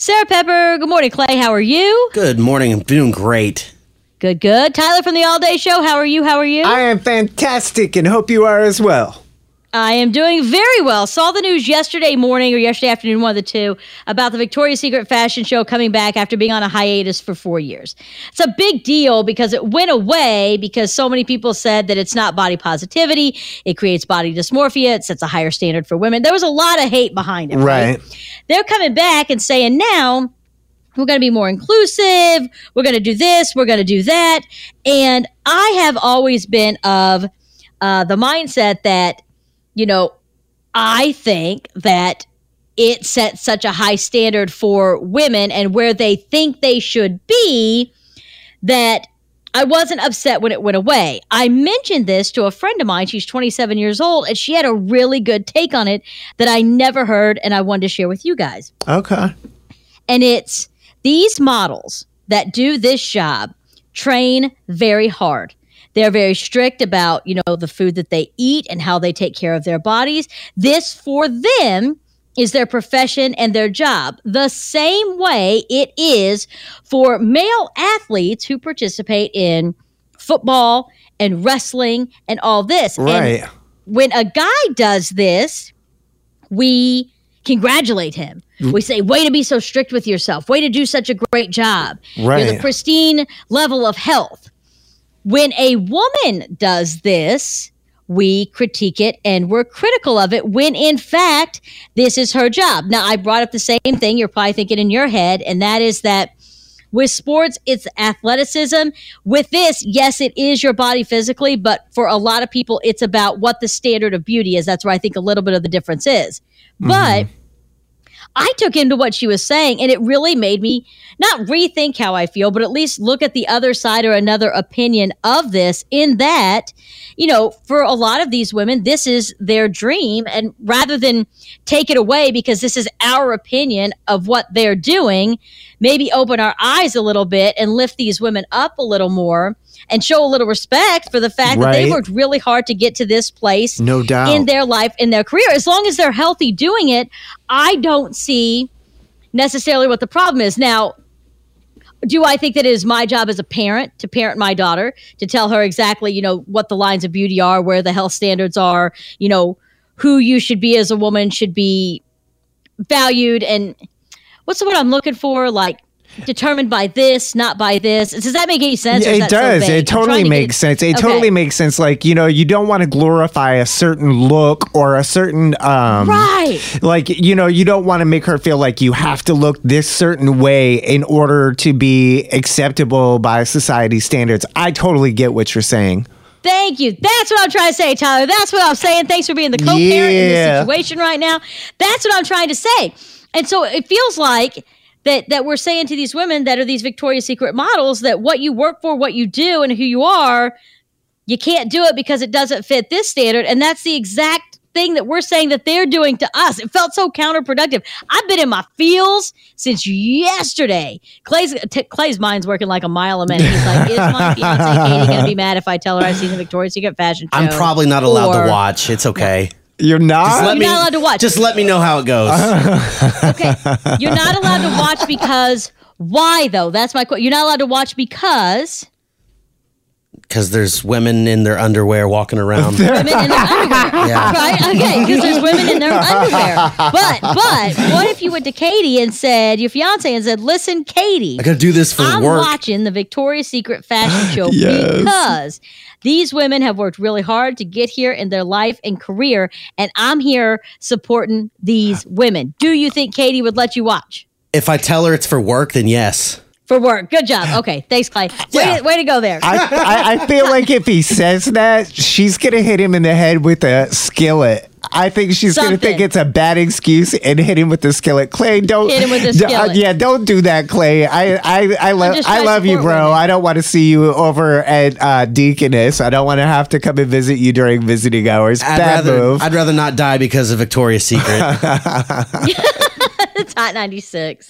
Sarah Pepper. Good morning, Clay. How are you? Good morning. I'm doing great. Good, good. Tyler from the All Day Show. How are you? How are you? I am fantastic and hope you are as well. I am doing very well. Saw the news yesterday morning or yesterday afternoon, one of the two, about the Victoria's Secret fashion show coming back after being on a hiatus for four years. It's a big deal because it went away because so many people said that it's not body positivity. It creates body dysmorphia. It sets a higher standard for women. There was a lot of hate behind it. Right. Right. They're coming back and saying now, we're going to be more inclusive. We're going to do this. We're going to do that. And I have always been of uh, the mindset that, you know, I think that it sets such a high standard for women and where they think they should be that I wasn't upset when it went away. I mentioned this to a friend of mine. She's 27 years old, and she had a really good take on it that I never heard, and I wanted to share with you guys. Okay. And it's these models that do this job train very hard. They're very strict about, you know, the food that they eat and how they take care of their bodies. This for them is their profession and their job. The same way it is for male athletes who participate in football and wrestling and all this. And Right. when a guy does this, we congratulate him. Mm. We say, way to be so strict with yourself. Way to do such a great job. You're the pristine level of health. When a woman does this, we critique it and we're critical of it when in fact this is her job. Now, I brought up the same thing you're probably thinking in your head, and that is that with sports, it's athleticism. With this, yes, it is your body physically, but for a lot of people, it's about what the standard of beauty is. That's where I think a little bit of the difference is. Mm-hmm. But I took into what she was saying, and it really made me not rethink how I feel, but at least look at the other side or another opinion of this. In that, you know, for a lot of these women, this is their dream. And rather than take it away because this is our opinion of what they're doing, maybe open our eyes a little bit and lift these women up a little more and show a little respect for the fact that they worked really hard to get to this place No doubt. in their life, in their career. As long as they're healthy doing it, I don't see necessarily what the problem is. Now, do I think that it is my job as a parent to parent my daughter to tell her exactly, you know, what the lines of beauty are, where the health standards are, you know, who you should be as a woman should be valued and what's the word I'm looking for? Like determined by this, not by this. Does that make any sense? is it that so does. it totally get makes sense. It Okay. totally makes sense. Like, you know, you don't want to glorify a certain look or a certain um Right. like you know, you don't want to make her feel like you have to look this certain way in order to be acceptable by society standards. I totally get what you're saying. Thank you. That's what I'm trying to say, Tyler. That's what I'm saying. Thanks for being the co-parent in this situation right now. That's what I'm trying to say. And so it feels like that that we're saying to these women that are these Victoria's Secret models that what you work for, what you do, and who you are, you can't do it because it doesn't fit this standard. And that's the exact thing that we're saying that they're doing to us. It felt so counterproductive. I've been in my feels since yesterday. Clay's t- Clay's mind's working like a mile a minute. He's like, is my fiance Katie to be mad if I tell her I've seen the Victoria's Secret fashion show? I'm probably not allowed Or- to watch. It's okay. You're not Just let You're me, not allowed to watch. Just let me know how it goes. Okay, you're not allowed to watch because why though? That's my question. You're not allowed to watch because Because there's women in their underwear walking around. women in their underwear. Yeah. Right? Okay, because there's women in their underwear. But but what if you went to Katie and said your fiance and said, "Listen, Katie, I gotta do this for work. I'm work. watching the Victoria's Secret fashion show Yes. because these women have worked really hard to get here in their life and career, and I'm here supporting these women. Do you think Katie would let you watch? If I tell her it's for work, then yes. For work. Good job. Okay. Thanks, Clay. Way, Yeah. to, way to go there. I, I, I feel like if he says that, she's gonna hit him in the head with a skillet. I think she's gonna think it's a bad excuse and hit him with the skillet. Clay, don't Hit him with the d- uh, skillet. yeah, don't do that, Clay. I I I, love I love you, bro. women. I don't want to see you over at uh, Deaconess. I don't want to have to come and visit you during visiting hours. I'd bad rather move. I'd rather not die because of Victoria's Secret. it's Hot 96.